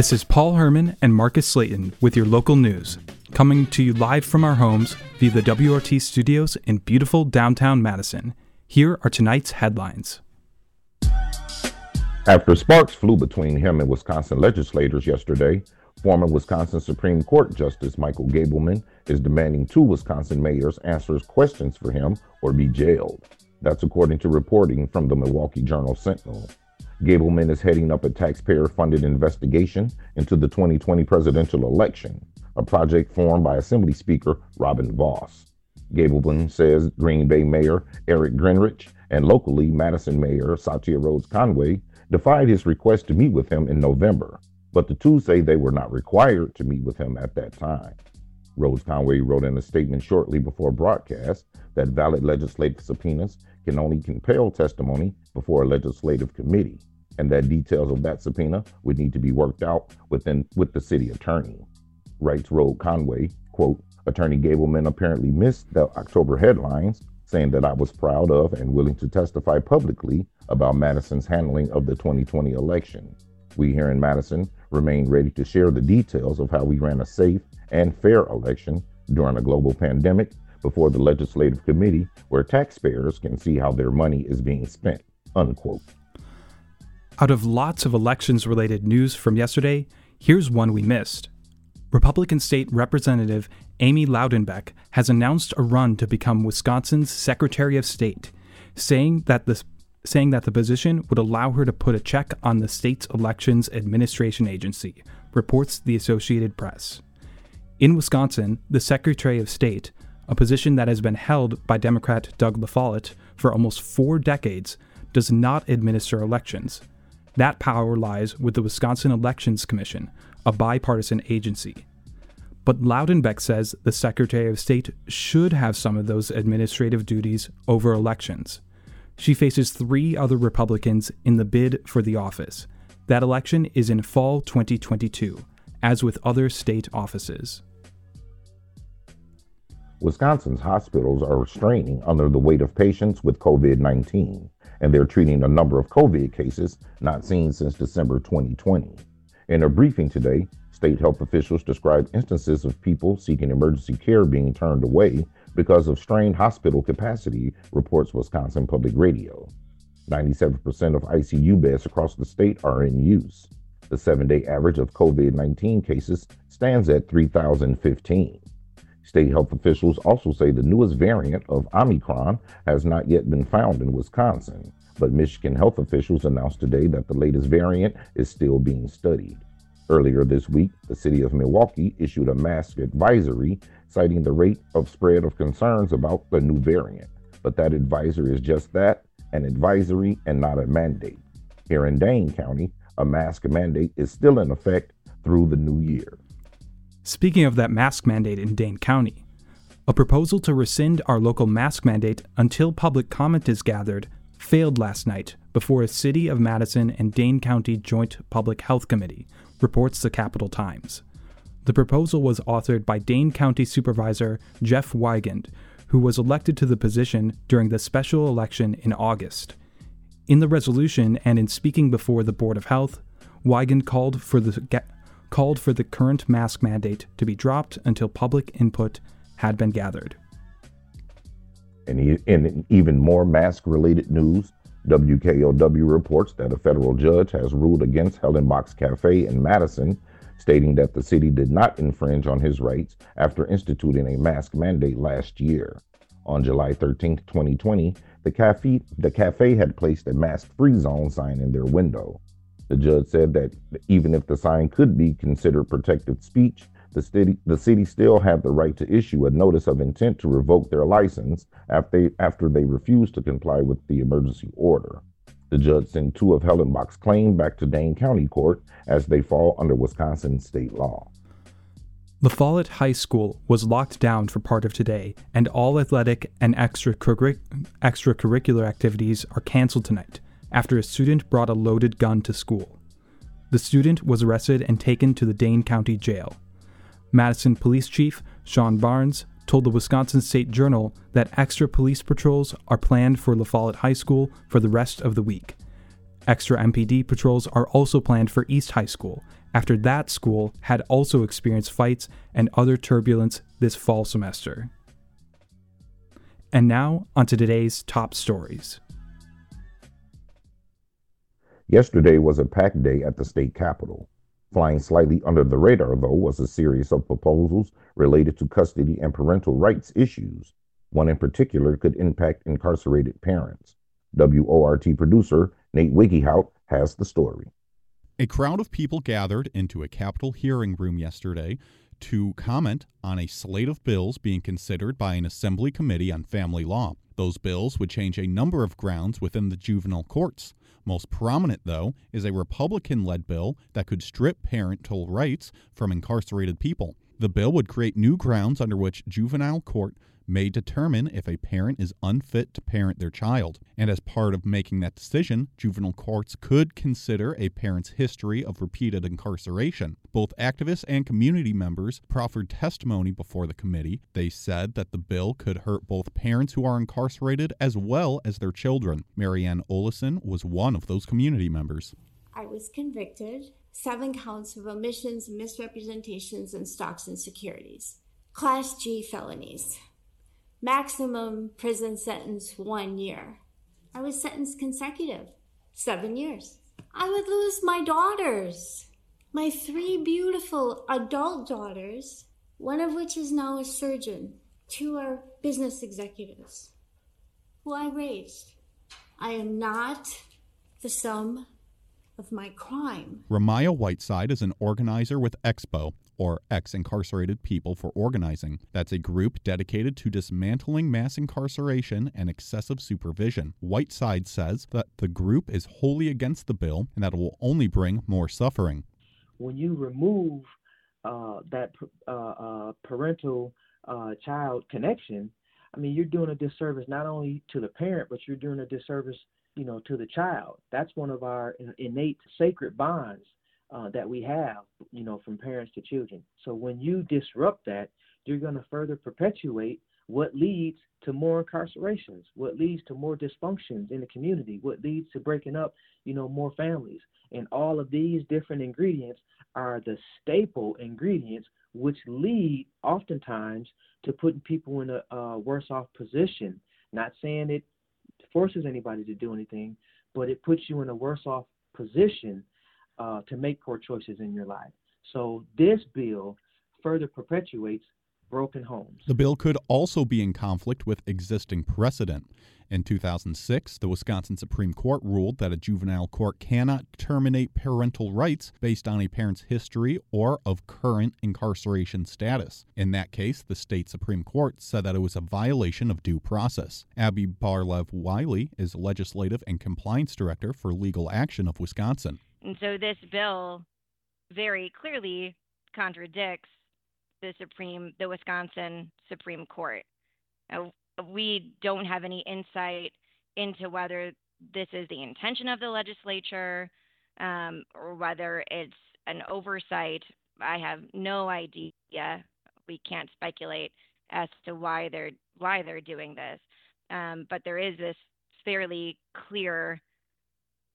This is Paul Herman and Marcus Slayton with your local news, coming to you live from our homes via the WORT studios in beautiful downtown Madison. Here are tonight's headlines. After sparks flew between him and Wisconsin legislators yesterday, former Wisconsin Supreme Court Justice Michael Gableman is demanding two Wisconsin mayors answer questions for him or be jailed. That's according to reporting from the Milwaukee Journal Sentinel. Gableman is heading up a taxpayer funded investigation into the 2020 presidential election, a project formed by Assembly Speaker Robin Vos. Gableman says Green Bay Mayor Eric Genrich and locally Madison Mayor Satya Rhodes Conway defied his request to meet with him in November, but the two say they were not required to meet with him at that time. Rhodes Conway wrote in a statement shortly before broadcast that valid legislative subpoenas can only compel testimony before a legislative committee and that details of that subpoena would need to be worked out within with the city attorney. Writes Rhodes Conway, quote, Attorney Gableman apparently missed the October headlines saying that I was proud of and willing to testify publicly about Madison's handling of the 2020 election. We here in Madison remain ready to share the details of how we ran a safe and fair election during a global pandemic before the legislative committee where taxpayers can see how their money is being spent. Unquote. Out of lots of elections related news from yesterday, here's one we missed. Republican State Representative Amy Loudenbeck has announced a run to become Wisconsin's Secretary of State, saying that the saying that the position would allow her to put a check on the state's elections administration agency, reports the Associated Press. In Wisconsin, the Secretary of State, a position that has been held by Democrat Doug LaFollette for almost four decades, does not administer elections. That power lies with the Wisconsin Elections Commission, a bipartisan agency. But Loudenbeck says the Secretary of State should have some of those administrative duties over elections. She faces three other Republicans in the bid for the office. That election is in fall 2022, as with other state offices. Wisconsin's hospitals are straining under the weight of patients with COVID 19 and they're treating a number of COVID cases not seen since December 2020. In a briefing today, state health officials described instances of people seeking emergency care being turned away because of strained hospital capacity, reports Wisconsin Public Radio. 97% of ICU beds across the state are in use. The seven day average of COVID 19 cases stands at 3,015. State health officials also say the newest variant of Omicron has not yet been found in Wisconsin, but Michigan health officials announced today that the latest variant is still being studied. Earlier this week, the city of Milwaukee issued a mask advisory citing the rate of spread of concerns about the new variant. But that advisory is just that an advisory and not a mandate. Here in Dane County, a mask mandate is still in effect through the new year. Speaking of that mask mandate in Dane County, a proposal to rescind our local mask mandate until public comment is gathered failed last night before a City of Madison and Dane County Joint Public Health Committee, reports the Capital Times. The proposal was authored by Dane County Supervisor Jeff Weigand, who was elected to the position during the special election in August. In the resolution and in speaking before the Board of Health, Weigand called for the called for the current mask mandate to be dropped until public input had been gathered. And in even more mask related news, WKOW reports that a federal judge has ruled against Hellenbach's Cafe in Madison, stating that the city did not infringe on his rights after instituting a mask mandate last year. On July 13, 2020, the cafe, the cafe had placed a mask free zone sign in their window. The judge said that even if the sign could be considered protected speech, the city, the city still had the right to issue a notice of intent to revoke their license after they, after they refused to comply with the emergency order. The judge sent two of Hellenbach's claims back to Dane County Court as they fall under Wisconsin state law. La Follette High School was locked down for part of today, and all athletic and extracurricular activities are canceled tonight after a student brought a loaded gun to school. The student was arrested and taken to the Dane County Jail. Madison Police Chief Shon Barnes told the Wisconsin State Journal that extra police patrols are planned for La Follette High School for the rest of the week. Extra MPD patrols are also planned for East High School, after that school had also experienced fights and other turbulence this fall semester. And now, on to today's top stories. Yesterday was a packed day at the state capitol. Flying slightly under the radar, though, was a series of proposals related to custody and parental rights issues. One in particular could impact incarcerated parents. WORT producer Nate Wiggiehout has the story. A crowd of people gathered into a Capitol hearing room yesterday to comment on a slate of bills being considered by an Assembly Committee on Family Law. Those bills would change a number of grounds within the juvenile courts. Most prominent, though, is a Republican led bill that could strip parental rights from incarcerated people. The bill would create new grounds under which juvenile court may determine if a parent is unfit to parent their child. And as part of making that decision, juvenile courts could consider a parent's history of repeated incarceration. Both activists and community members proffered testimony before the committee. They said that the bill could hurt both parents who are incarcerated as well as their children. Marianne Olison was one of those community members. I was convicted, seven counts of omissions, misrepresentations, and stocks and securities. Class G felonies maximum prison sentence one year. I was sentenced consecutive, seven years. I would lose my daughters, my three beautiful adult daughters, one of which is now a surgeon, two are business executives, who I raised. I am not the sum of my crime. Ramaya Whiteside is an organizer with Expo, or ex incarcerated people for organizing. That's a group dedicated to dismantling mass incarceration and excessive supervision. Whiteside says that the group is wholly against the bill and that it will only bring more suffering. When you remove uh, that uh, uh, parental uh, child connection, I mean, you're doing a disservice not only to the parent, but you're doing a disservice, you know, to the child. That's one of our innate sacred bonds uh, that we have, you know, from parents to children. So when you disrupt that, you're going to further perpetuate what leads to more incarcerations, what leads to more dysfunctions in the community, what leads to breaking up, you know, more families. And all of these different ingredients are the staple ingredients which lead oftentimes to putting people in a uh, worse off position. Not saying it forces anybody to do anything, but it puts you in a worse off position uh, to make poor choices in your life. So this bill further perpetuates broken homes. The bill could also be in conflict with existing precedent. In 2006, the Wisconsin Supreme Court ruled that a juvenile court cannot terminate parental rights based on a parent's history or of current incarceration status. In that case, the state Supreme Court said that it was a violation of due process. Abby Barlev Wiley is Legislative and Compliance Director for Legal Action of Wisconsin. And so this bill very clearly contradicts the Supreme, the Wisconsin Supreme Court. Now, we don't have any insight into whether this is the intention of the legislature um, or whether it's an oversight. I have no idea. We can't speculate as to why they're why they're doing this. Um, but there is this fairly clear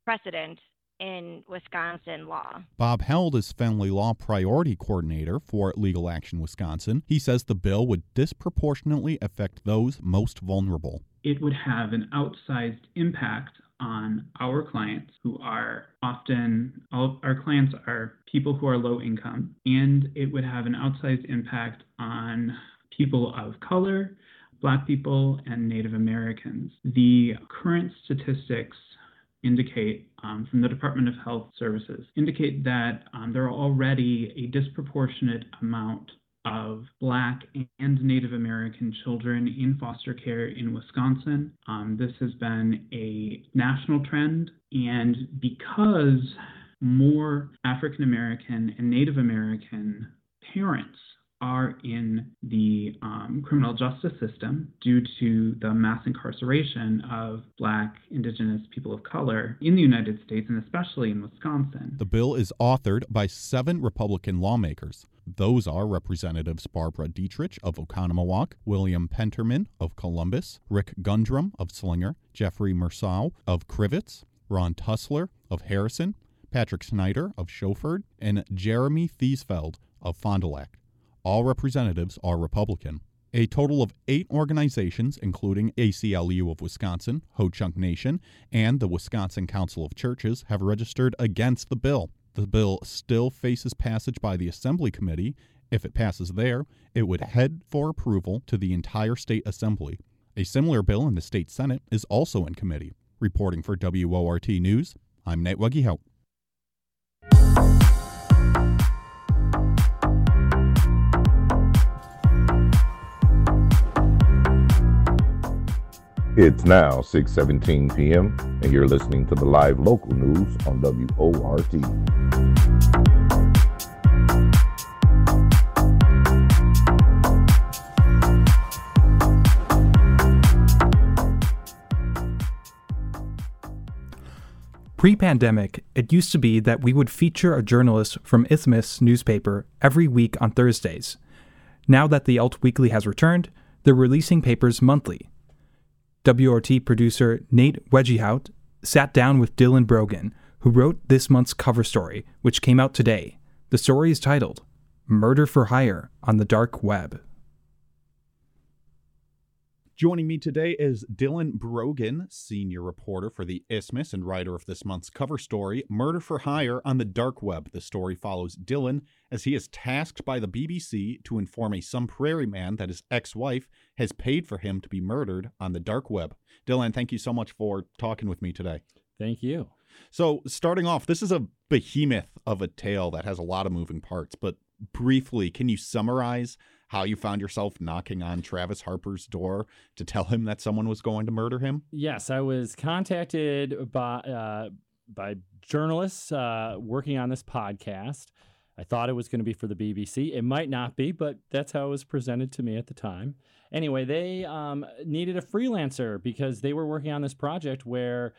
precedent in Wisconsin law. Bob Held is Family Law Priority Coordinator for Legal Action Wisconsin. He says the bill would disproportionately affect those most vulnerable. It would have an outsized impact on our clients who are often all our clients are people who are low income and it would have an outsized impact on people of color black people and native americans the current statistics indicate um, from the Department of Health Services indicate that um, there are already a disproportionate amount of Black and Native American children in foster care in Wisconsin. Um, this has been a national trend, and because more African American and Native American parents are in the um, criminal justice system due to the mass incarceration of Black, Indigenous people of color in the United States and especially in Wisconsin. The bill is authored by seven Republican lawmakers. Those are Representatives Barbara Dittrich of Oconomowoc, William Penterman of Columbus, Rick Gundrum of Slinger, Jeffrey Mursau of Crivitz, Ron Tusler of Harrison, Patrick Snyder of Schofield, and Jeremy Thiesfeldt of Fond du Lac. All representatives are Republican. A total of eight organizations, including ACLU of Wisconsin, Ho Chunk Nation, and the Wisconsin Council of Churches, have registered against the bill. The bill still faces passage by the Assembly Committee. If it passes there, it would head for approval to the entire state assembly. A similar bill in the state Senate is also in committee. Reporting for WORT News, I'm Nate Wuggyhout. It's now 6:17 p.m. and you're listening to the live local news on WORT. Pre pandemic, it used to be that we would feature a journalist from Isthmus newspaper every week on Thursdays. Now that the Alt Weekly has returned, they're releasing papers monthly. WORT producer Nate Wedgehout sat down with Dylan Brogan, who wrote this month's cover story, which came out today. The story is titled Murder for Hire on the Dark Web. Joining me today is Dylan Brogan, senior reporter for the Isthmus and writer of this month's cover story, Murder for Hire on the Dark Web. The story follows Dylan as he is tasked by the BBC to inform a Sun Prairie man that his ex wife has paid for him to be murdered on the dark web. Dylan, thank you so much for talking with me today. Thank you. So, starting off, this is a behemoth of a tale that has a lot of moving parts, but briefly, can you summarize how you found yourself knocking on Travis Harper's door to tell him that someone was going to murder him? Yes, I was contacted by uh, by journalists uh, working on this podcast. I thought it was going to be for the BBC. It might not be, but that's how it was presented to me at the time. Anyway, they um, needed a freelancer because they were working on this project where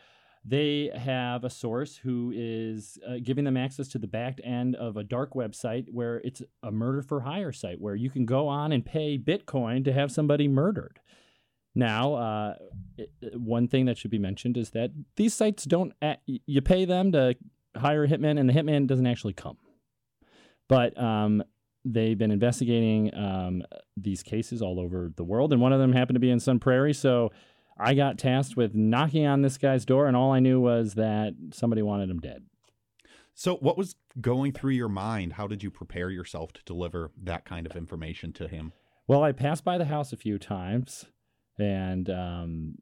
they have a source who is uh, giving them access to the back end of a dark website where it's a murder for hire site where you can go on and pay Bitcoin to have somebody murdered. Now, uh, it, one thing that should be mentioned is that these sites don't, you pay them to hire a hitman and the hitman doesn't actually come. But um, they've been investigating um, these cases all over the world, and one of them happened to be in Sun Prairie. So I got tasked with knocking on this guy's door, and all I knew was that somebody wanted him dead. So, what was going through your mind? How did you prepare yourself to deliver that kind of information to him? Well, I passed by the house a few times, and um,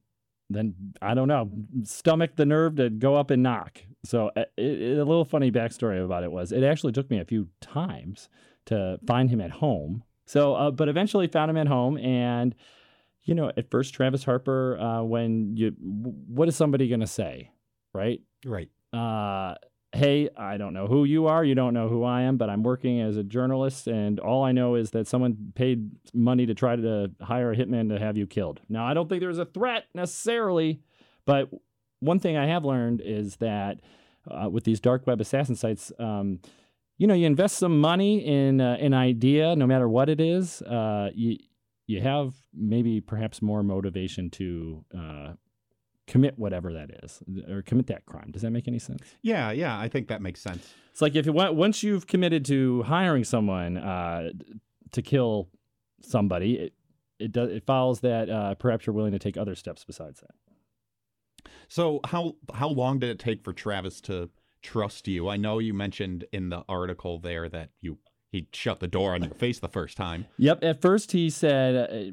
then I don't know, stomach the nerve to go up and knock. So, uh, it, it, a little funny backstory about it was it actually took me a few times to find him at home. So, uh, but eventually found him at home, and you know, at first, Travis Harper, uh, when you, what is somebody going to say, right? Right. Uh, hey, I don't know who you are. You don't know who I am, but I'm working as a journalist, and all I know is that someone paid money to try to hire a hitman to have you killed. Now, I don't think there's a threat necessarily, but one thing I have learned is that uh, with these dark web assassin sites, um, you know, you invest some money in uh, an idea, no matter what it is. Uh, you you have maybe perhaps more motivation to uh, commit whatever that is or commit that crime. Does that make any sense? Yeah, yeah, I think that makes sense. It's like if you once you've committed to hiring someone uh, to kill somebody, it it does it follows that uh, perhaps you're willing to take other steps besides that. So how how long did it take for Travis to trust you? I know you mentioned in the article there that you he shut the door on your face the first time. Yep. At first, he said uh,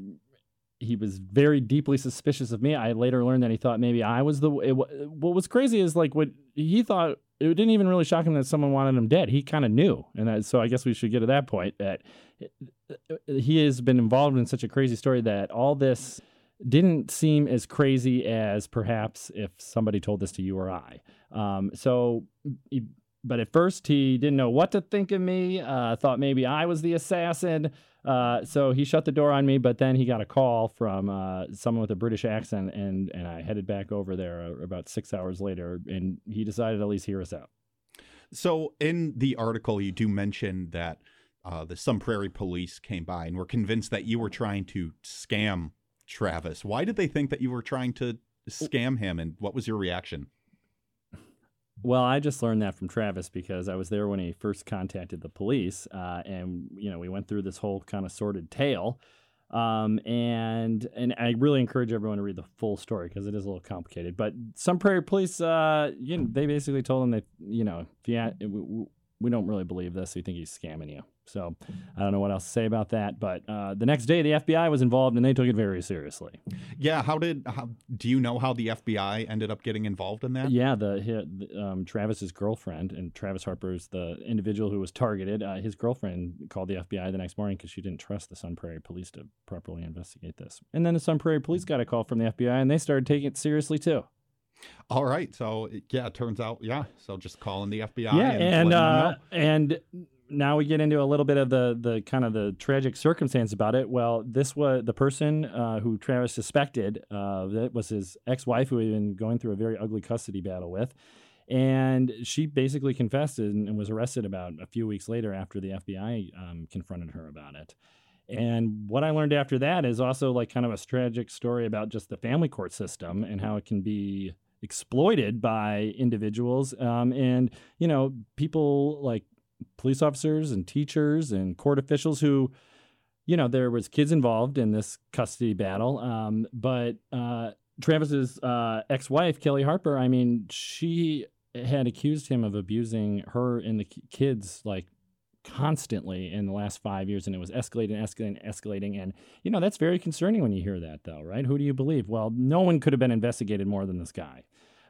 he was very deeply suspicious of me. I later learned that he thought maybe I was the. It, what was crazy is like what he thought. It didn't even really shock him that someone wanted him dead. He kind of knew, and that, so I guess we should get to that point that he has been involved in such a crazy story that all this didn't seem as crazy as perhaps if somebody told this to you or I. Um, so but at first he didn't know what to think of me. Uh, thought maybe I was the assassin. Uh, so he shut the door on me. But then he got a call from uh, someone with a British accent, and and I headed back over there uh, about six hours later, and he decided to at least hear us out. So in the article, you do mention that uh, the Sun Prairie police came by and were convinced that you were trying to scam Travis. Why did they think that you were trying to scam him, and what was your reaction? Well, I just learned that from Travis because I was there when he first contacted the police, uh, and you know we went through this whole kind of sordid tale. Um, and and I really encourage everyone to read the full story because it is a little complicated. But Sun Prairie Police, uh, you know, they basically told him that you know if you we, don't really believe this, we think he's scamming you. So I don't know what else to say about that. But uh, the next day, the FBI was involved and they took it very seriously. Yeah. How did? How, do you know how the FBI ended up getting involved in that? Yeah. The um, Travis's girlfriend and Travis Harper's the individual who was targeted. Uh, his girlfriend called the FBI the next morning because she didn't trust the Sun Prairie Police to properly investigate this. And then the Sun Prairie Police got a call from the FBI and they started taking it seriously too. All right. So yeah, it turns out yeah. So just calling the FBI. Yeah, and and uh, and now we get into a little bit of the the kind of the tragic circumstance about it. Well, this was the person uh, who Travis suspected uh, that was his ex-wife who he had been going through a very ugly custody battle with. And she basically confessed and, and was arrested about a few weeks later after the FBI um, confronted her about it. And what I learned after that is also like kind of a tragic story about just the family court system and how it can be exploited by individuals. Um, and, you know, people like police officers and teachers and court officials who, you know, there was kids involved in this custody battle. Um, but uh, Travis's uh, ex-wife, Kelly Harper, I mean, she had accused him of abusing her and the kids like constantly in the last five years, and it was escalating, escalating, escalating. And you know that's very concerning when you hear that, though, right? Who do you believe? Well, no one could have been investigated more than this guy.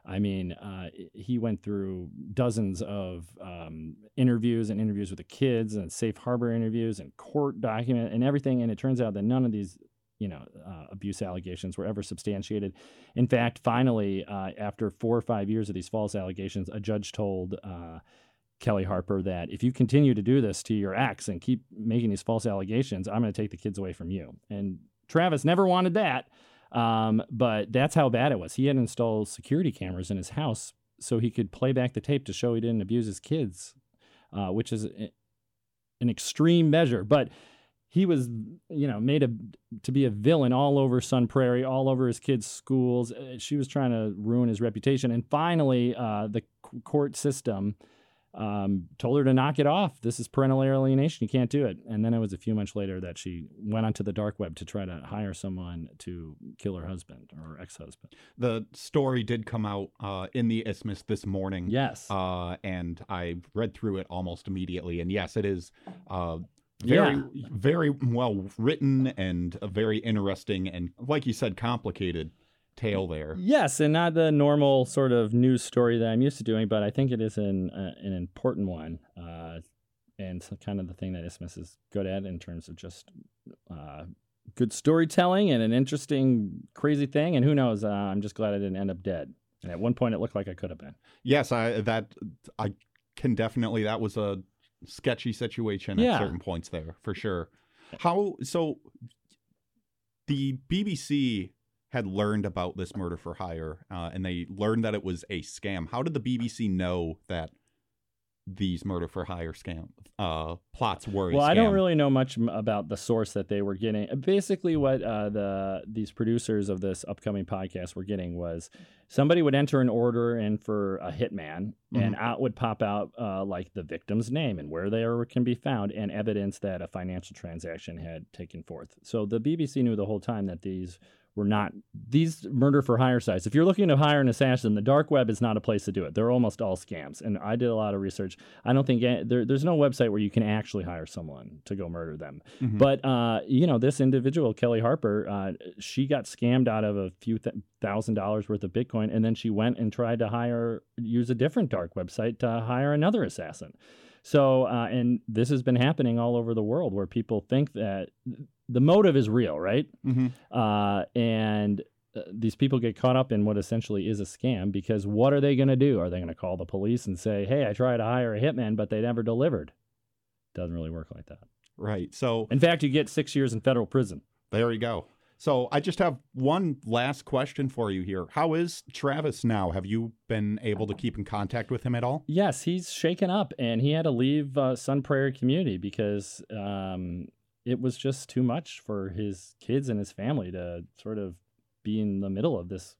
I mean, uh, he went through dozens of um, interviews and interviews with the kids and safe harbor interviews and court document and everything. And it turns out that none of these, you know, uh, abuse allegations were ever substantiated. In fact, finally, uh, after four or five years of these false allegations, a judge told uh, Kelly Harper that if you continue to do this to your ex and keep making these false allegations, I'm going to take the kids away from you. And Travis never wanted that. Um, but that's how bad it was. He had installed security cameras in his house so he could play back the tape to show he didn't abuse his kids, uh, which is an extreme measure. But he was, you know, made a, to be a villain all over Sun Prairie, all over his kids' schools. Uh, she was trying to ruin his reputation. And finally, uh, the court system um, told her to knock it off. This is parental alienation. You can't do it. And then it was a few months later that she went onto the dark web to try to hire someone to kill her husband or ex husband. The story did come out uh, in the Isthmus this morning. Yes. Uh, and I read through it almost immediately. And yes, it is. Uh, very, yeah. very well written and very interesting and, like you said, complicated tale there. Yes, and not the normal sort of news story that I'm used to doing, but I think it is an uh, an important one, uh, and kind of the thing that Isthmus is good at in terms of just uh, good storytelling and an interesting, crazy thing. And who knows? Uh, I'm just glad I didn't end up dead. And at one point, it looked like I could have been. Yes, I that I can definitely. That was a sketchy situation yeah. at certain points there for sure. How so? The BBC had learned about this murder for hire uh, and they learned that it was a scam. How did the BBC know that these murder for hire scam uh, plots were? Well, I don't really know much about the source that they were getting. Basically, what uh, the these producers of this upcoming podcast were getting was somebody would enter an order in for a hitman, mm-hmm. and out would pop out uh, like the victim's name and where they are, can be found, and evidence that a financial transaction had taken forth. So the BBC knew the whole time that these were not these murder for hire sites. If you're looking to hire an assassin, the dark web is not a place to do it. They're almost all scams. And I did a lot of research. I don't think there, there's no website where you can actually hire someone to go murder them. Mm-hmm. But uh, you know, this individual, Kelly Harper, uh, she got scammed out of a few th- thousand dollars worth of Bitcoin, and then she went and tried to hire use a different dark website to hire another assassin. So, uh, and this has been happening all over the world where people think that the motive is real, right? Mm-hmm. Uh, and uh, these people get caught up in what essentially is a scam because what are they going to do? Are they going to call the police and say, "Hey, I tried to hire a hitman, but they never delivered"? Doesn't really work like that. Right. So, in fact, you get six years in federal prison. There you go. So, I just have one last question for you here. How is Travis now? Have you been able to keep in contact with him at all? Yes, he's shaken up, and he had to leave uh, Sun Prairie community because um, it was just too much for his kids and his family to sort of be in the middle of this.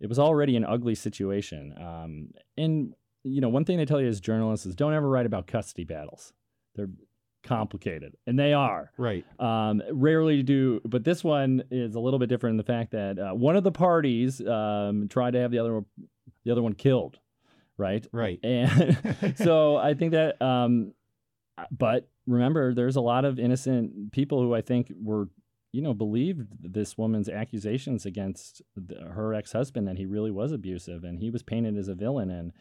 It was already an ugly situation. Um, and you know, one thing they tell you as journalists is don't ever write about custody battles. They're complicated, and they are. Right. Um, rarely do, but this one is a little bit different in the fact that uh, one of the parties um, tried to have the other one, the other one killed, right? Right. And so I think that, um, but remember, there's a lot of innocent people who I think were, you know, believed this woman's accusations against the, her ex husband and he really was abusive and he was painted as a villain and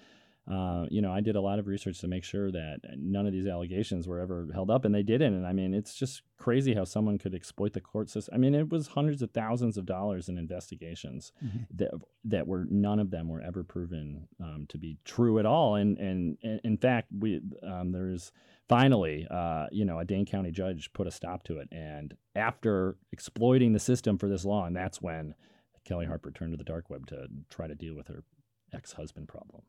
uh, you know, I did a lot of research to make sure that none of these allegations were ever held up, and they didn't. And I mean, it's just crazy how someone could exploit the court system. I mean, it was hundreds of thousands of dollars in investigations mm-hmm. that that were none of them were ever proven um, to be true at all. And and, and in fact, we um, there's finally, uh, you know, a Dane County judge put a stop to it. And after exploiting the system for this long, that's when Kelly Harper turned to the dark web to try to deal with her ex-husband problem.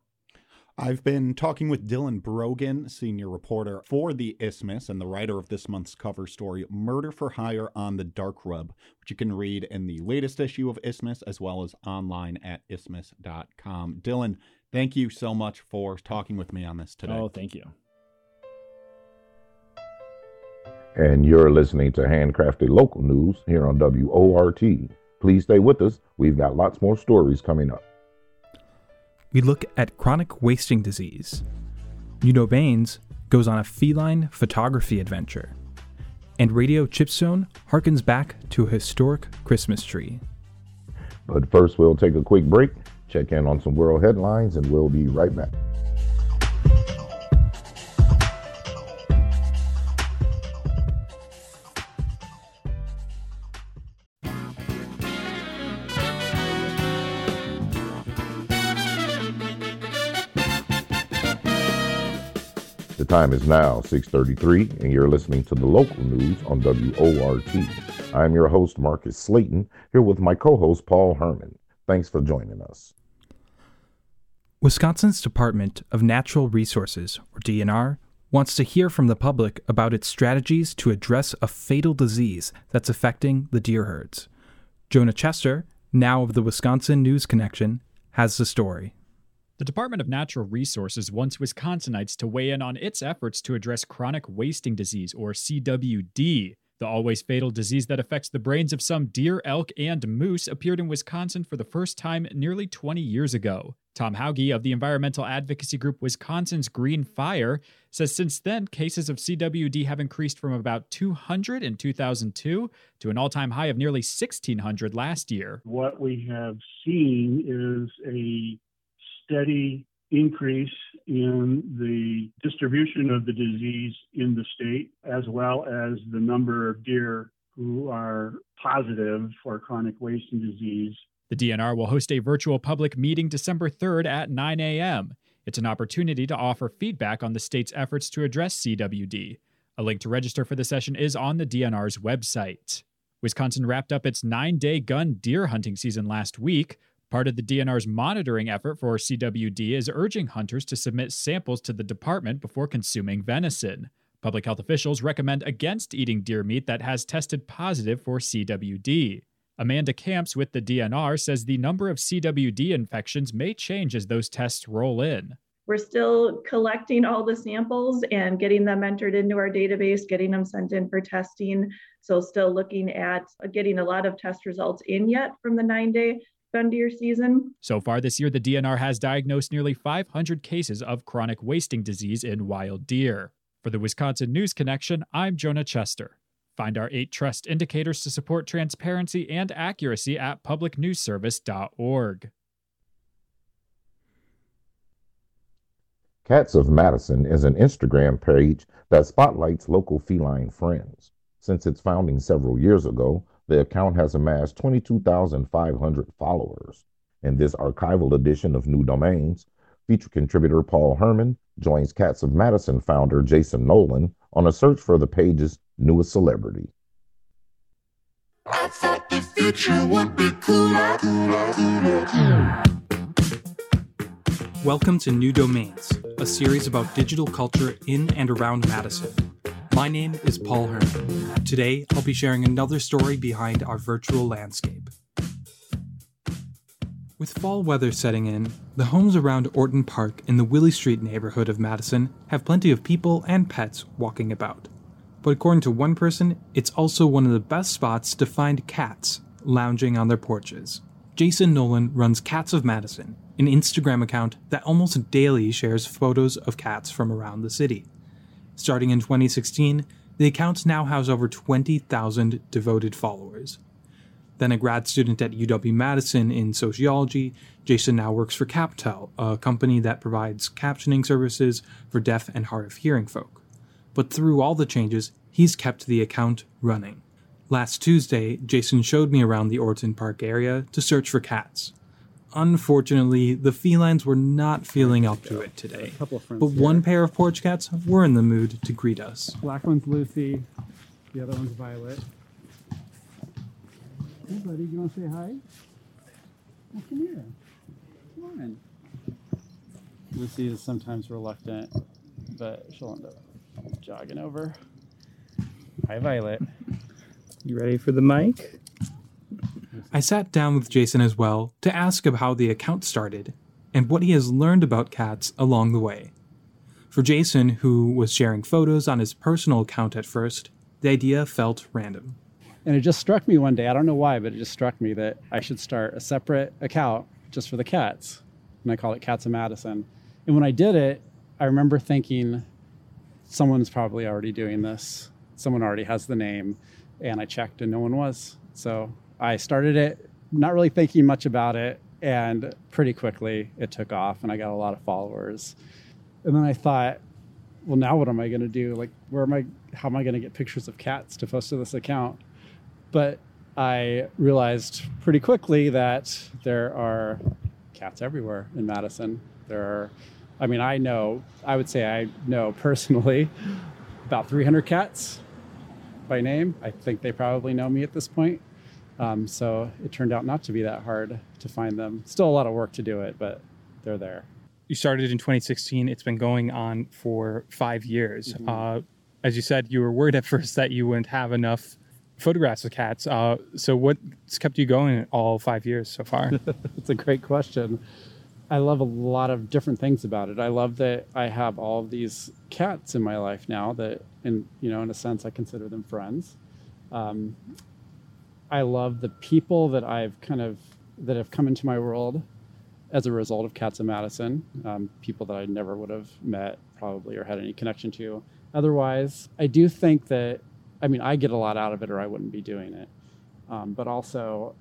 I've been talking with Dylan Brogan, senior reporter for the Isthmus and the writer of this month's cover story, Murder for Hire on the Dark Web, which you can read in the latest issue of Isthmus as well as online at isthmus.com. Dylan, thank you so much for talking with me on this today. Oh, thank you. And you're listening to Handcrafted Local News here on WORT. Please stay with us. We've got lots more stories coming up we look at chronic wasting disease. New Domains goes on a feline photography adventure. And Radio Chipstone harkens back to a historic Christmas tree. But first, we'll take a quick break, check in on some world headlines, and we'll be right back. Time is now 6:33 and you're listening to the local news on WORT. I'm your host Marcus Slayton here with my co-host Paul Herman. Thanks for joining us. Wisconsin's Department of Natural Resources or DNR wants to hear from the public about its strategies to address a fatal disease that's affecting the deer herds. Jonah Chester, now of the Wisconsin News Connection, has the story. The Department of Natural Resources wants Wisconsinites to weigh in on its efforts to address chronic wasting disease, or CWD. The always fatal disease that affects the brains of some deer, elk, and moose appeared in Wisconsin for the first time nearly 20 years ago. Tom Hauge of the environmental advocacy group Wisconsin's Green Fire says since then, cases of CWD have increased from about 200 in 2002 to an all time high of nearly 1,600 last year. What we have seen is a steady increase in the distribution of the disease in the state, as well as the number of deer who are positive for chronic wasting disease. The DNR will host a virtual public meeting December 3rd at 9 a.m. It's an opportunity to offer feedback on the state's efforts to address CWD. A link to register for the session is on the DNR's website. Wisconsin wrapped up its nine day gun deer hunting season last week. Part of the DNR's monitoring effort for CWD is urging hunters to submit samples to the department before consuming venison. Public health officials recommend against eating deer meat that has tested positive for CWD. Amanda Kamps with the DNR says the number of CWD infections may change as those tests roll in. We're still collecting all the samples and getting them entered into our database, getting them sent in for testing. So, still looking at getting a lot of test results in yet from the nine day gun deer season. So far this year, the DNR has diagnosed nearly 500 cases of chronic wasting disease in wild deer. For the Wisconsin News Connection, I'm Jonah Chester. Find our eight trust indicators to support transparency and accuracy at publicnewsservice.org. Cats of Madison is an Instagram page that spotlights local feline friends. Since its founding several years ago, the account has amassed 22,500 followers. In this archival edition of New Domains, feature contributor Paul Herman joins Cats of Madison founder Jason Nolan on a search for the page's newest celebrity. I thought the future would be cooler. Welcome to New Domains, a series about digital culture in and around Madison. My name is Paul Herman. Today, I'll be sharing another story behind our virtual landscape. With fall weather setting in, the homes around Orton Park in the Willy Street neighborhood of Madison have plenty of people and pets walking about. But according to one person, it's also one of the best spots to find cats lounging on their porches. Jason Nolan runs Cats of Madison, an Instagram account that almost daily shares photos of cats from around the city. Starting in 2016, the account now has over 20,000 devoted followers. Then a grad student at UW Madison in sociology, Jason now works for Captel, a company that provides captioning services for deaf and hard of hearing folk. But through all the changes, he's kept the account running. Last Tuesday, Jason showed me around the Orton Park area to search for cats. Unfortunately, the felines were not feeling up to it today. But one pair of porch cats were in the mood to greet us. Black one's Lucy, the other one's Violet. Hey, buddy, you want to say hi? Well, come here. Come on. Lucy is sometimes reluctant, but she'll end up jogging over. Hi, Violet. You ready for the mic? I sat down with Jason as well to ask him how the account started and what he has learned about cats along the way. For Jason, who was sharing photos on his personal account at first, the idea felt random. And it just struck me one day, I don't know why, but it just struck me that I should start a separate account just for the cats. And I call it Cats of Madison. And when I did it, I remember thinking, someone's probably already doing this. Someone already has the name. And I checked and no one was. So I started it, not really thinking much about it. And pretty quickly it took off and I got a lot of followers. And then I thought, well, now what am I going to do? Like, where am I? How am I going to get pictures of cats to post to this account? But I realized pretty quickly that there are cats everywhere in Madison. There are, I mean, I know, I would say I know personally about 300 cats by name. I think they probably know me at this point. Um, so it turned out not to be that hard to find them. Still a lot of work to do it, but they're there. You started in 2016. It's been going on for five years. Mhm. Uh, as you said, you were worried at first that you wouldn't have enough photographs of cats. Uh, so what's kept you going all five years so far? It's a great question. I love a lot of different things about it. I love that I have all of these cats in my life now that, in you know, in a sense, I consider them friends. Um, I love the people that I've kind of that have come into my world as a result of Cats of Madison. Um, people that I never would have met probably or had any connection to. Otherwise, I do think that I mean I get a lot out of it, or I wouldn't be doing it. Um, but also,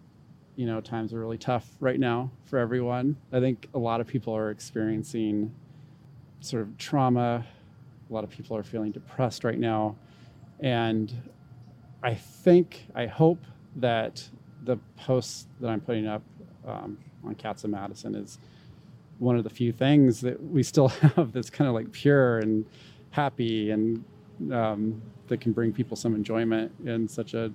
you know, times are really tough right now for everyone. I think a lot of people are experiencing sort of trauma. A lot of people are feeling depressed right now. And I think, I hope that the posts that I'm putting up um, on Cats of Madison is one of the few things that we still have that's kind of like pure and happy and um, that can bring people some enjoyment in such a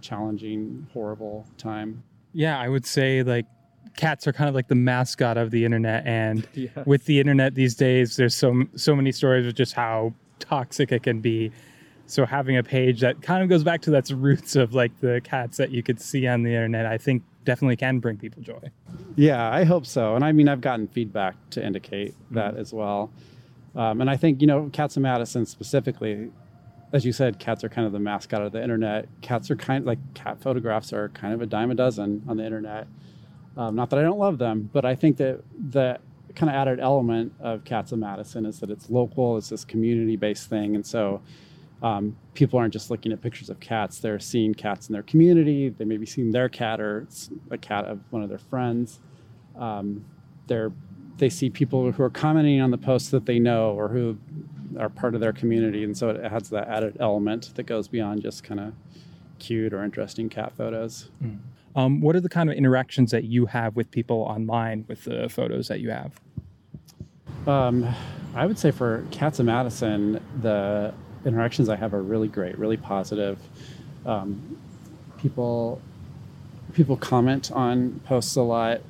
challenging, horrible time. yeah, I would say like cats are kind of like the mascot of the internet, and Yes. with the internet these days, there's so so many stories of just how toxic it can be. So having a page that kind of goes back to that's roots of like the cats that you could see on the internet, I think definitely can bring people joy. Yeah, I hope so. And I mean, I've gotten feedback to indicate that as well. Um, and I think, you know, Cats of Madison specifically, as you said, cats are kind of the mascot of the internet. Cats are kind of like cat photographs are kind of a dime a dozen on the internet. Um, not that I don't love them, but I think that the kind of added element of Cats of Madison is that it's local, it's this community based thing. And so um, people aren't just looking at pictures of cats, they're seeing cats in their community. They may be seeing their cat or a cat of one of their friends. Um, they're, they see people who are commenting on the posts that they know or who are part of their community. And so it adds that added element that goes beyond just kind of cute or interesting cat photos. Um, what are the kind of interactions that you have with people online with the photos that you have? Um, I would say for Cats of Madison, the interactions I have are really great, really positive. Um, people people comment on posts a lot,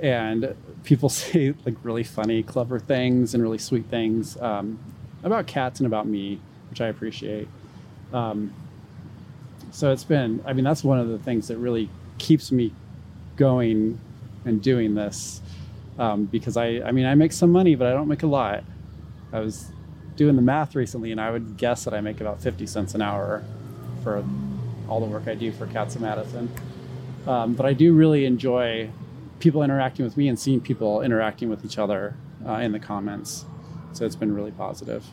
and people say like really funny, clever things and really sweet things um, about cats and about me, which I appreciate. Um, so it's been, I mean, that's one of the things that really keeps me going and doing this um, because I, I mean, I make some money, but I don't make a lot. I was doing the math recently, and I would guess that I make about 50 cents an hour for all the work I do for Cats of Madison. Um, but I do really enjoy people interacting with me and seeing people interacting with each other uh, in the comments. So it's been really positive.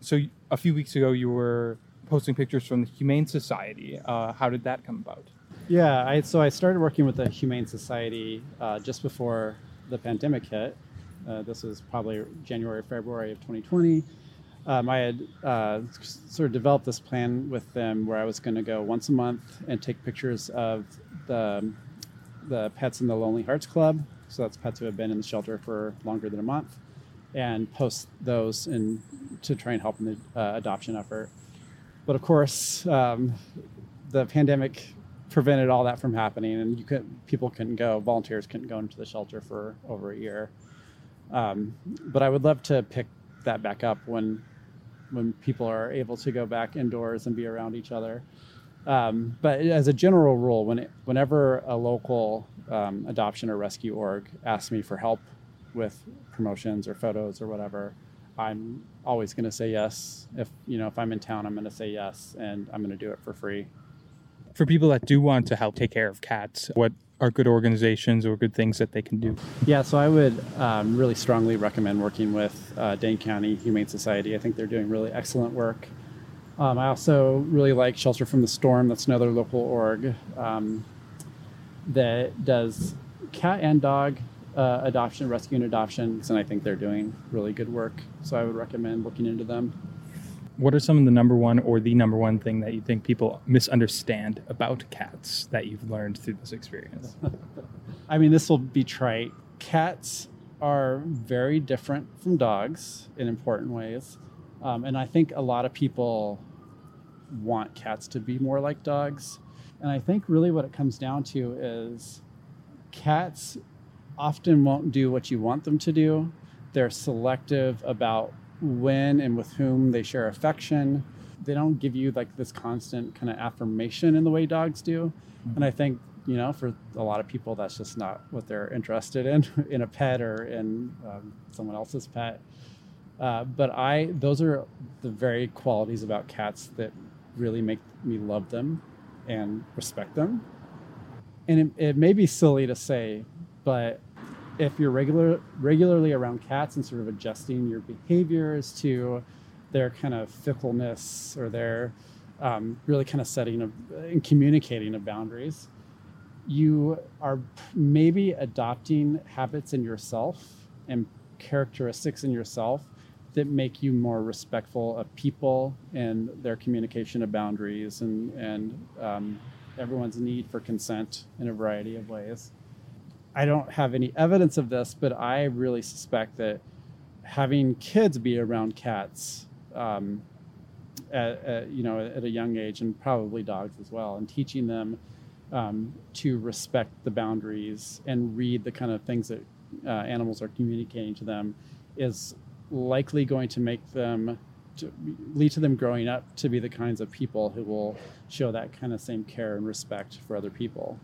So a few weeks ago, you were posting pictures from the Humane Society. Uh, how did that come about? Yeah, I, so I started working with the Humane Society uh, just before the pandemic hit. Uh, this was probably January, February of 2020. Um, I had uh, sort of developed this plan with them where I was going to go once a month and take pictures of the, the pets in the Lonely Hearts Club. So that's pets who have been in the shelter for longer than a month, and post those to try and help in the uh, adoption effort. But of course, um, the pandemic prevented all that from happening, and you could people couldn't go, volunteers couldn't go into the shelter for over a year. Um, but I would love to pick that back up when when people are able to go back indoors and be around each other. Um, but as a general rule, when it, whenever a local um, adoption or rescue org asks me for help with promotions or photos or whatever, I'm always going to say yes. If you know if I'm in town, I'm going to say yes, and I'm going to do it for free. For people that do want to help take care of cats, what are good organizations or good things that they can do? Yeah, so I would um, really strongly recommend working with uh, Dane County Humane Society. I think they're doing really excellent work. Um, I also really like Shelter from the Storm. That's another local org um, that does cat and dog uh, adoption, rescue and adoptions, and I think they're doing really good work. So I would recommend looking into them. What are some of the number one or the number one thing that you think people misunderstand about cats that you've learned through this experience? I mean, this will be trite. Cats are very different from dogs in important ways. Um, and I think a lot of people want cats to be more like dogs. And I think really what it comes down to is cats often won't do what you want them to do. They're selective about when and with whom they share affection. They don't give you like this constant kind of affirmation in the way dogs do. Mm-hmm. And I think, you know, for a lot of people, that's just not what they're interested in in a pet or in um, someone else's pet. Uh, but I, those are the very qualities about cats that really make me love them and respect them. And it, it may be silly to say, but if you're regular regularly around cats and sort of adjusting your behaviors to their kind of fickleness or their um, really kind of setting of and communicating of boundaries, you are maybe adopting habits in yourself and characteristics in yourself that make you more respectful of people and their communication of boundaries and and um, everyone's need for consent in a variety of ways. I don't have any evidence of this, but I really suspect that having kids be around cats, um, at, at, you know, at a young age, and probably dogs as well, and teaching them um, to respect the boundaries and read the kind of things that uh, animals are communicating to them, is likely going to make them to lead to them growing up to be the kinds of people who will show that kind of same care and respect for other people.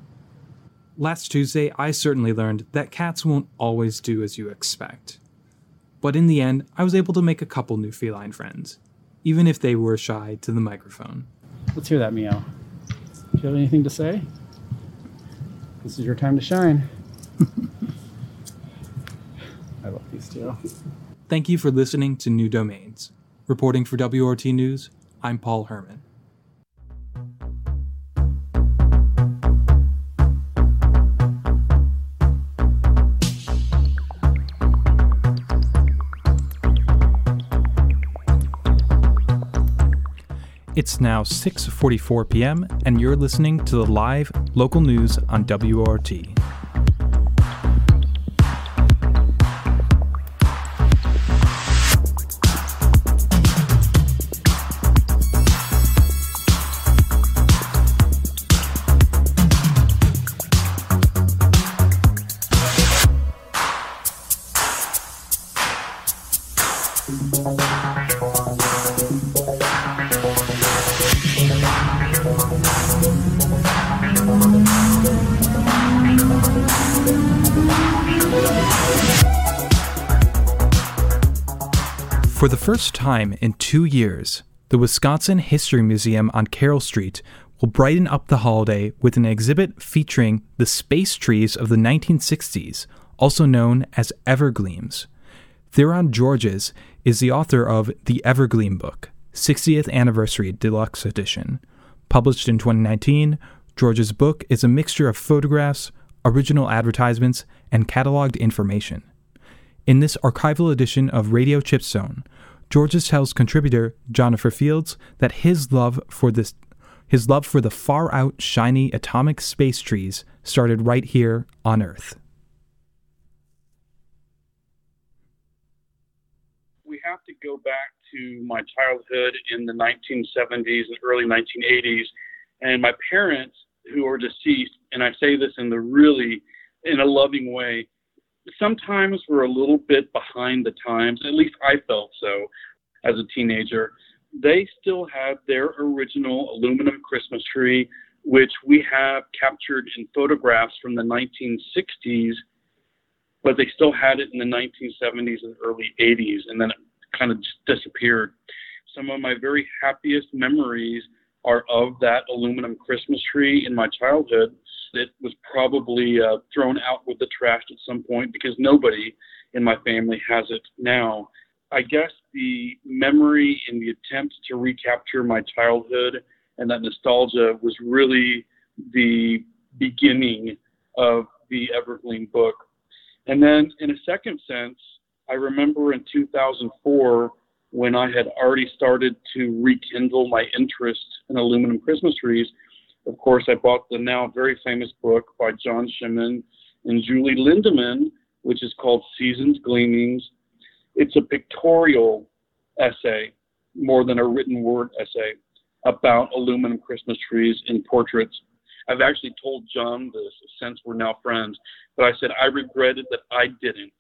Last Tuesday, I certainly learned that cats won't always do as you expect. But in the end, I was able to make a couple new feline friends, even if they were shy to the microphone. Let's hear that meow. Do you have anything to say? This is your time to shine. I love these two. Thank you for listening to New Domains. Reporting for WORT News, I'm Paul Herman. It's now 6:44 p.m. and you're listening to the live local news on WORT. First time in two years, the Wisconsin History Museum on Carroll Street will brighten up the holiday with an exhibit featuring the space trees of the 1960s, also known as evergleams. Theron Georges is the author of The Evergleam Book, 60th Anniversary Deluxe Edition. Published in 2019, George's book is a mixture of photographs, original advertisements, and cataloged information. In this archival edition of Radio Chipstone, Georges tells contributor Jonathan Fields that his love for this his love for the far out shiny atomic space trees started right here on Earth. We have to go back to my childhood in the 1970s and early 1980s, and my parents, who are deceased, and I say this in the really in a loving way, sometimes we're a little bit behind the times. At least I felt so as a teenager. They still have their original aluminum Christmas tree, which we have captured in photographs from the 1960s, but they still had it in the 1970s and early 80s, and then it kind of disappeared. Some of my very happiest memories are of that aluminum Christmas tree in my childhood. It was probably uh, thrown out with the trash at some point because nobody in my family has it now. I guess the memory and the attempt to recapture my childhood and that nostalgia was really the beginning of the Evergleam book. And then, in a second sense, I remember in 2004 when I had already started to rekindle my interest in aluminum Christmas trees. Of course, I bought the now very famous book by John Shimon and Julie Lindemann, which is called Seasons Gleamings. It's a pictorial essay more than a written word essay about aluminum Christmas trees in portraits. I've actually told John this since we're now friends, but I said I regretted that I didn't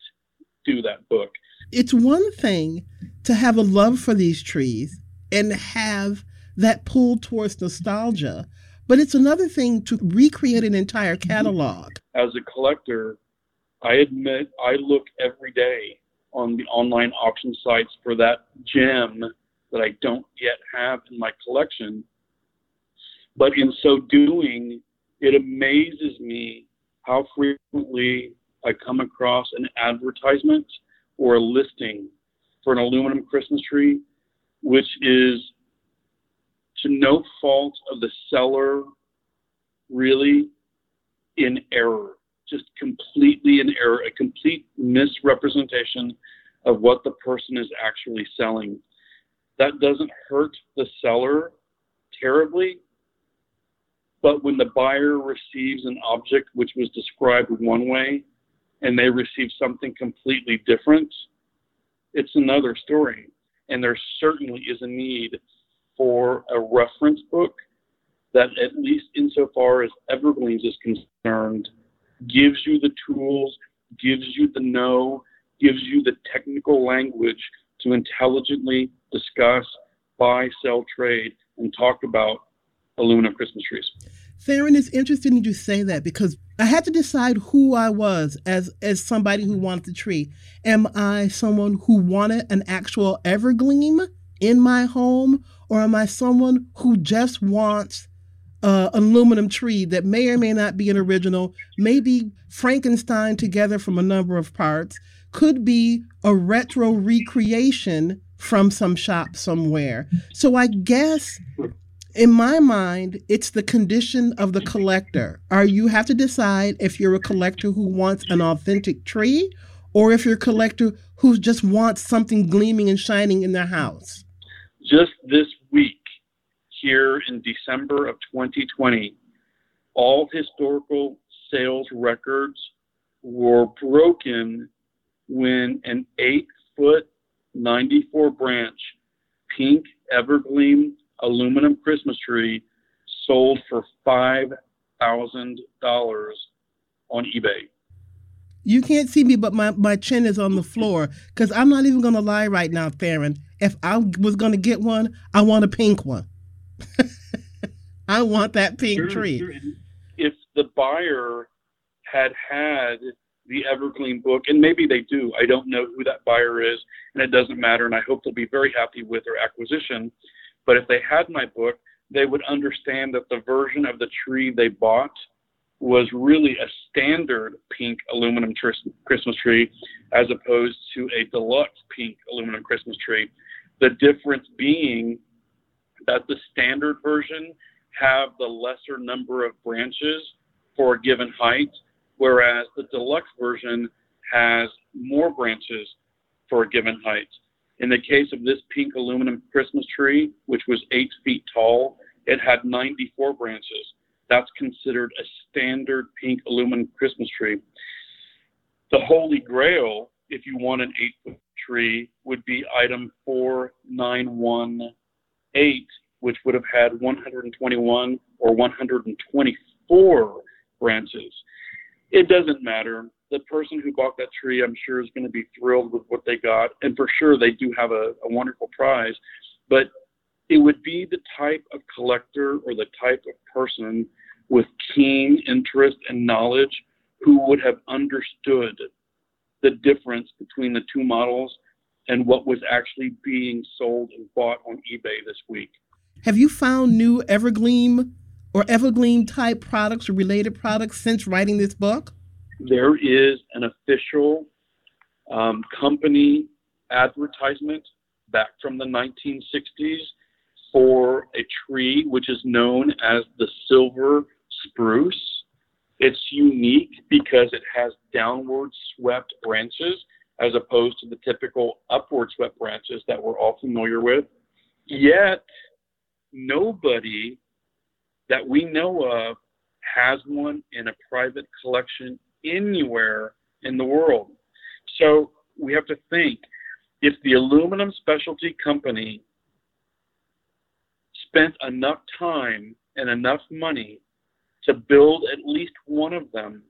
do that book. It's one thing to have a love for these trees and have that pull towards nostalgia, but it's another thing to recreate an entire mm-hmm. catalog. As a collector, I admit I look every day on the online auction sites for that gem that I don't yet have in my collection. But in so doing, it amazes me how frequently I come across an advertisement or a listing for an aluminum Christmas tree, which is to no fault of the seller, really in error, just completely in error, a complete misrepresentation of what the person is actually selling. That doesn't hurt the seller terribly, but when the buyer receives an object which was described one way and they receive something completely different, it's another story. And there certainly is a need for a reference book that, at least insofar as Evergleams is concerned, gives you the tools, gives you the know, gives you the technical language to intelligently discuss, buy, sell, trade, and talk about aluminum Christmas trees. Theron, it's interesting you say that because I had to decide who I was as as somebody who wanted the tree. Am I someone who wanted an actual evergleam in my home, or am I someone who just wants uh, aluminum tree that may or may not be an original, maybe Frankenstein together from a number of parts, could be a retro recreation from some shop somewhere. So I guess in my mind, it's the condition of the mm-hmm. collector. Are you have to decide if you're a collector who wants an authentic tree or if you're a collector who just wants something gleaming and shining in their house? Just this week, here in December of 2020, all historical sales records were broken when an eight foot, 94 branch pink evergleam aluminum Christmas tree sold for $5,000 on eBay. You can't see me, but my, my chin is on the floor because I'm not even going to lie right now, Theron. If I was going to get one, I want a pink one. I want that pink Sure, tree. sure. If the buyer had had the Evergleam book, and maybe they do. I don't know who that buyer is, and it doesn't matter. And I hope they'll be very happy with their acquisition. But if they had my book, they would understand that the version of the tree they bought was really a standard pink aluminum tr- Christmas tree as opposed to a deluxe pink aluminum Christmas tree. The difference being that the standard version have the lesser number of branches for a given height, whereas the deluxe version has more branches for a given height. In the case of this pink aluminum Christmas tree, which was eight feet tall, it had 94 branches. That's considered a standard pink aluminum Christmas tree. The Holy Grail, if you want an eight foot tree, would be item 4918, which would have had 121 or 124 branches. It doesn't matter. The person who bought that tree, I'm sure, is going to be thrilled with what they got. And for sure, they do have a, a wonderful prize. But it would be the type of collector or the type of person with keen interest and knowledge who would have understood the difference between the two models and what was actually being sold and bought on eBay this week. Have you found new Evergleam or Evergleam type products or related products since writing this book? There is an official um, company advertisement back from the 1960s for a tree which is known as the silver spruce. It's unique because it has downward swept branches as opposed to the typical upward swept branches that we're all familiar with. Yet, nobody that we know of has one in a private collection anywhere in the world. So we have to think if the aluminum specialty company spent enough time and enough money to build at least one of them,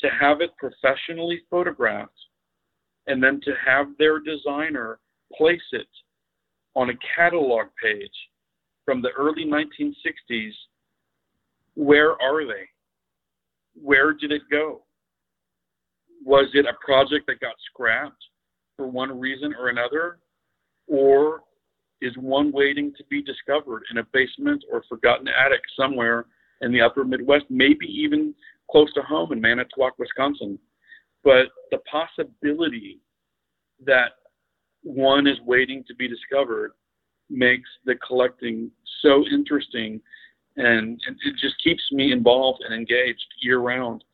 to have it professionally photographed, and then to have their designer place it on a catalog page from the early 1960s. Where are they? Where did it go? Was it a project that got scrapped for one reason or another? Or is one waiting to be discovered in a basement or forgotten attic somewhere in the upper Midwest, maybe even close to home in Manitowoc, Wisconsin. But the possibility that one is waiting to be discovered makes the collecting so interesting and, it just keeps me involved and engaged year round,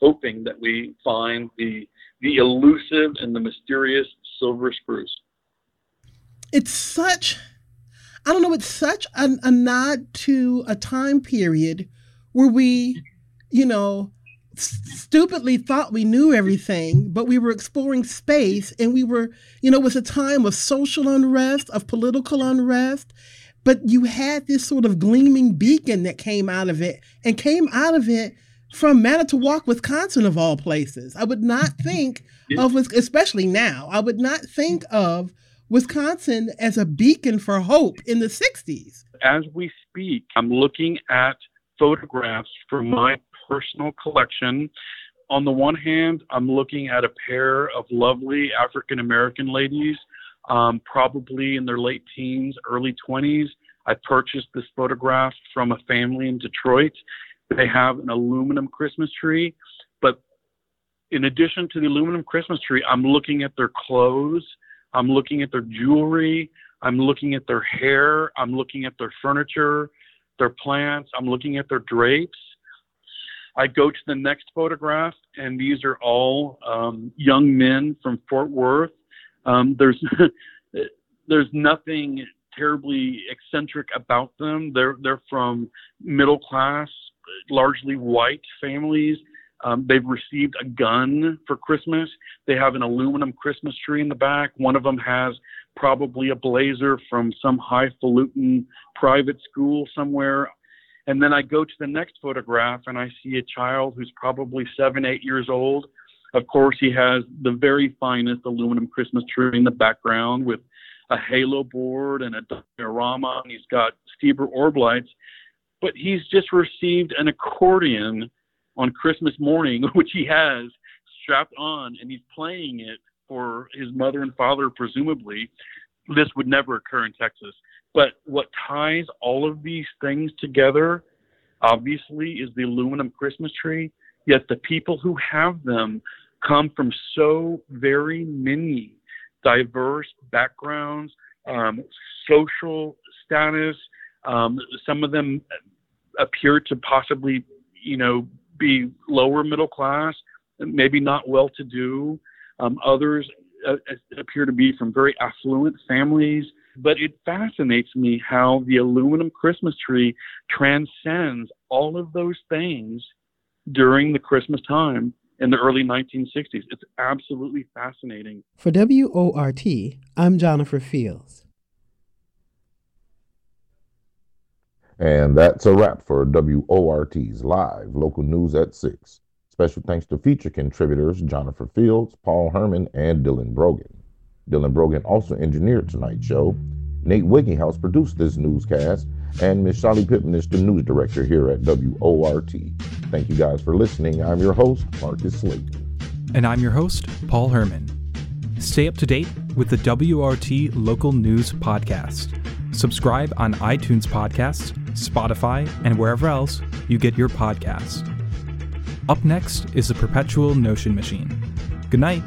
hoping that we find the the elusive and the mysterious silver spruce. It's such I don't know, it's such a, a nod to a time period where we, you know, stupidly thought we knew everything, but we were exploring space and we were, you know, it was a time of social unrest, of political unrest, but you had this sort of gleaming beacon that came out of it and came out of it from Manitowoc, Wisconsin, of all places. I would not mm-hmm. think of, especially now, I would not think of Wisconsin as a beacon for hope in the 60s. As we speak, I'm looking at photographs from my personal collection. On the one hand, I'm looking at a pair of lovely African American ladies, um, probably in their late teens, early 20s. I purchased this photograph from a family in Detroit. They have an aluminum Christmas tree, but in addition to the aluminum Christmas tree, I'm looking at their clothes I'm looking at their jewelry. I'm looking at their hair. I'm looking at their furniture, their plants. I'm looking at their drapes. I go to the next photograph, and these are all um, young men from Fort Worth. Um, there's there's nothing terribly eccentric about them. They're they're from middle class, largely white families. Um, they've received a gun for Christmas. They have an aluminum Christmas tree in the back. One of them has probably a blazer from some highfalutin private school somewhere. And then I go to the next photograph and I see a child who's probably seven, eight years old. Of course, he has the very finest aluminum Christmas tree in the background with a halo board and a diorama. And he's got Stieber orb lights, but he's just received an accordion on Christmas morning, which he has strapped on and he's playing it for his mother and father, presumably, this would never occur in Texas. But what ties all of these things together, obviously, is the aluminum Christmas tree. Yet the people who have them come from so very many diverse backgrounds, um, social status. Um, some of them appear to possibly, you know, be lower middle class, maybe not well to do. Um, others uh, appear to be from very affluent families. But it fascinates me how the aluminum Christmas tree transcends all of those things during the Christmas time in the early 1960s. It's absolutely fascinating. For WORT, I'm Jennifer Fields. And that's a wrap for WORT's live local news at 6. Special thanks to feature contributors Jennifer Fields, Paul Herman, and Dylan Brogan. Dylan Brogan also engineered tonight's show. Nate Wigginghouse produced this newscast, and Miss Shelly Pittman is the news director here at WORT. Thank you guys for listening. I'm your host, Marcus Slayton. And I'm your host, Paul Herman. Stay up to date with the WORT Local News Podcast. Subscribe on iTunes Podcasts, Spotify, and wherever else you get your podcasts. Up next is the Perpetual Notion Machine. Good night.